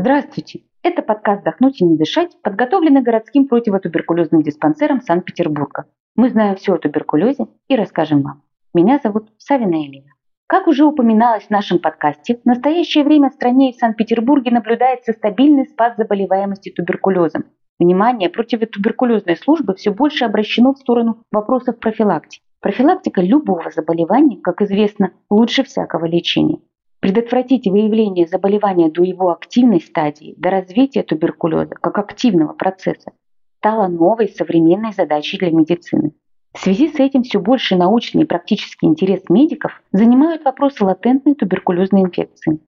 Здравствуйте! Это подкаст «Дохнуть и не дышать», подготовленный городским противотуберкулезным диспансером Санкт-Петербурга. Мы знаем все о туберкулезе и расскажем вам. Меня зовут Савина Элина. Как уже упоминалось в нашем подкасте, в настоящее время в стране и в Санкт-Петербурге наблюдается стабильный спад заболеваемости туберкулезом. Внимание противотуберкулезной службы все больше обращено в сторону вопросов профилактики. Профилактика любого заболевания, как известно, лучше всякого лечения. Предотвратить выявление заболевания до его активной стадии, до развития туберкулеза как активного процесса, стало новой современной задачей для медицины. В связи с этим все больше научный и практический интерес медиков занимают вопросы латентной туберкулезной инфекции.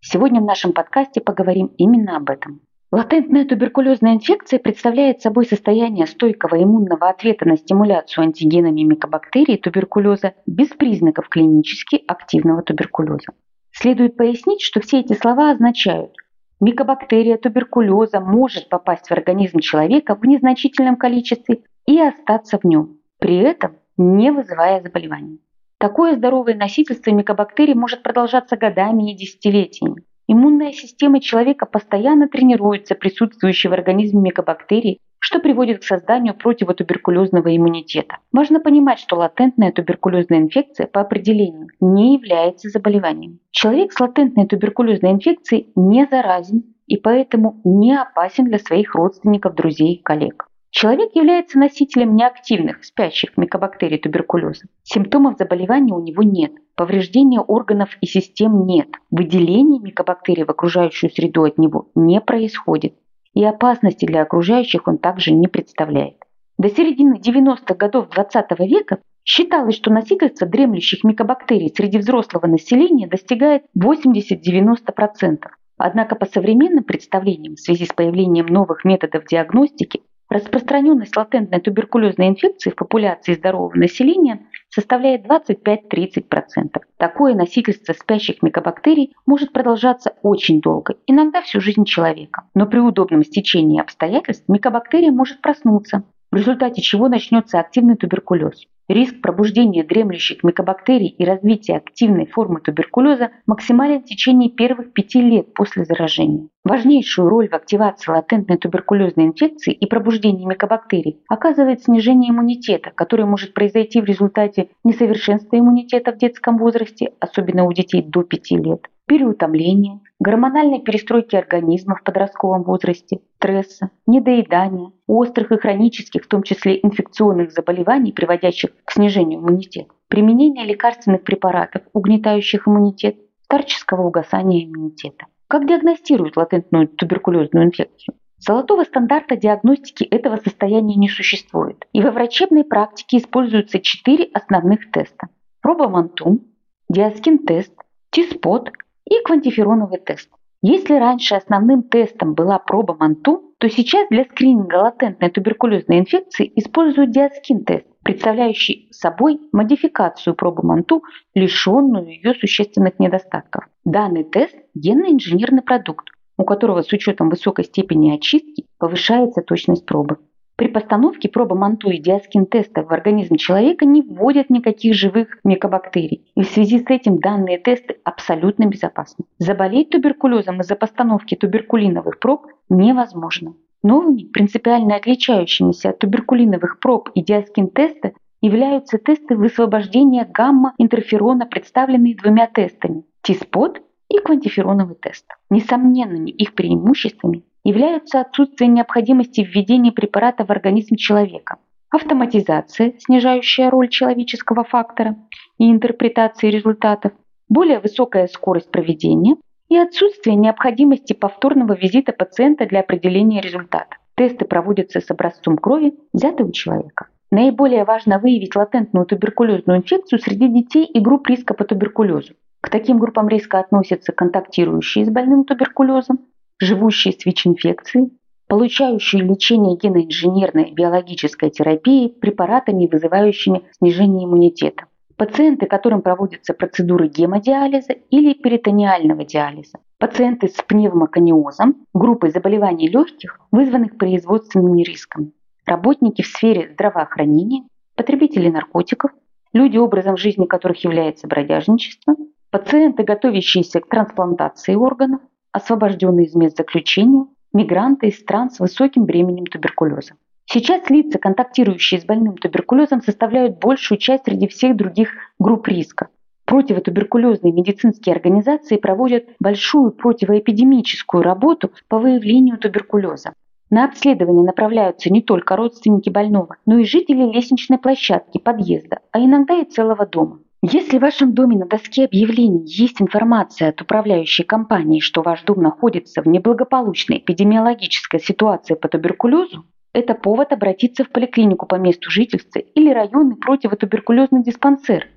Сегодня в нашем подкасте поговорим именно об этом. Латентная туберкулезная инфекция представляет собой состояние стойкого иммунного ответа на стимуляцию антигенами микобактерий туберкулеза без признаков клинически активного туберкулеза. Следует пояснить, что все эти слова означают микобактерия туберкулеза может попасть в организм человека в незначительном количестве и остаться в нем, при этом не вызывая заболевания. Такое здоровое носительство микобактерий может продолжаться годами и десятилетиями. Иммунная система человека постоянно тренируется присутствующей в организме микобактерии что приводит к созданию противотуберкулезного иммунитета. Важно понимать, что латентная туберкулезная инфекция по определению не является заболеванием. Человек с латентной туберкулезной инфекцией не заразен и поэтому не опасен для своих родственников, друзей и коллег. Человек является носителем неактивных, спящих микобактерий туберкулеза. Симптомов заболевания у него нет, повреждения органов и систем нет, выделение микобактерий в окружающую среду от него не происходит и опасности для окружающих он также не представляет. До середины 90-х годов XX -го века считалось, что носительство дремлющих микобактерий среди взрослого населения достигает 80-90%. Однако по современным представлениям в связи с появлением новых методов диагностики Распространенность латентной туберкулезной инфекции в популяции здорового населения составляет 25-30%. Такое носительство спящих микобактерий может продолжаться очень долго, иногда всю жизнь человека. Но при удобном стечении обстоятельств микобактерия может проснуться, в результате чего начнется активный туберкулез. Риск пробуждения дремлющих микобактерий и развития активной формы туберкулеза максимален в течение первых пяти лет после заражения. Важнейшую роль в активации латентной туберкулезной инфекции и пробуждении микобактерий оказывает снижение иммунитета, которое может произойти в результате несовершенства иммунитета в детском возрасте, особенно у детей до 5 лет, переутомления, гормональной перестройки организма в подростковом возрасте, стресса, недоедания, острых и хронических, в том числе инфекционных заболеваний, приводящих к снижению иммунитета, применение лекарственных препаратов, угнетающих иммунитет, старческого угасания иммунитета. Как диагностируют латентную туберкулезную инфекцию? Золотого стандарта диагностики этого состояния не существует, и во врачебной практике используются четыре основных теста. Проба Мантум, диаскин-тест, Т-СПОТ и квантифероновый тест. Если раньше основным тестом была проба МАНТУ, то сейчас для скрининга латентной туберкулезной инфекции используют диаскин-тест, представляющий собой модификацию пробы МАНТУ, лишенную ее существенных недостатков. Данный тест – генно-инженерный продукт, у которого с учетом высокой степени очистки повышается точность пробы. При постановке пробы манту и диаскин-теста в организм человека не вводят никаких живых микобактерий. И в связи с этим данные тесты абсолютно безопасны. Заболеть туберкулезом из-за постановки туберкулиновых проб невозможно. Новыми, принципиально отличающимися от туберкулиновых проб и диаскин-теста являются тесты высвобождения гамма-интерферона, представленные двумя тестами – ТИСПОТ и квантифероновый тест. Несомненными их преимуществами являются отсутствие необходимости введения препарата в организм человека, автоматизация, снижающая роль человеческого фактора и интерпретации результатов, более высокая скорость проведения и отсутствие необходимости повторного визита пациента для определения результата. Тесты проводятся с образцом крови, взятым у человека. Наиболее важно выявить латентную туберкулезную инфекцию среди детей и групп риска по туберкулезу. К таким группам риска относятся контактирующие с больным туберкулезом, живущие с ВИЧ-инфекцией, получающие лечение геноинженерной биологической терапии препаратами, вызывающими снижение иммунитета. Пациенты, которым проводятся процедуры гемодиализа или перитониального диализа. Пациенты с пневмокониозом, группой заболеваний легких, вызванных производственными рисками. Работники в сфере здравоохранения, потребители наркотиков, люди, образом жизни которых является бродяжничество, пациенты, готовящиеся к трансплантации органов, освобожденные из мест заключения, мигранты из стран с высоким бременем туберкулеза. Сейчас лица, контактирующие с больным туберкулезом, составляют большую часть среди всех других групп риска. Противотуберкулезные медицинские организации проводят большую противоэпидемическую работу по выявлению туберкулеза. На обследование направляются не только родственники больного, но и жители лестничной площадки, подъезда, а иногда и целого дома. Если в вашем доме на доске объявлений есть информация от управляющей компании, что ваш дом находится в неблагополучной эпидемиологической ситуации по туберкулезу, это повод обратиться в поликлинику по месту жительства или районный противотуберкулезный диспансер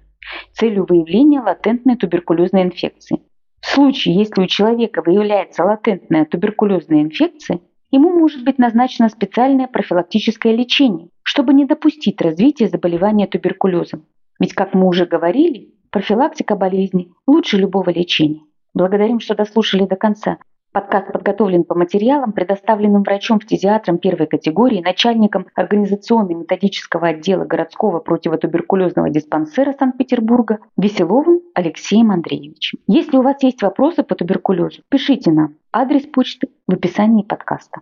целью выявления латентной туберкулезной инфекции. В случае, если у человека выявляется латентная туберкулезная инфекция, ему может быть назначено специальное профилактическое лечение, чтобы не допустить развития заболевания туберкулезом. Ведь, как мы уже говорили, профилактика болезни лучше любого лечения. Благодарим, что дослушали до конца. Подкаст подготовлен по материалам, предоставленным врачом-фтизиатром первой категории, начальником организационно-методического отдела городского противотуберкулезного диспансера Санкт-Петербурга Веселовым Алексеем Андреевичем. Если у вас есть вопросы по туберкулезу, пишите нам. Адрес почты в описании подкаста.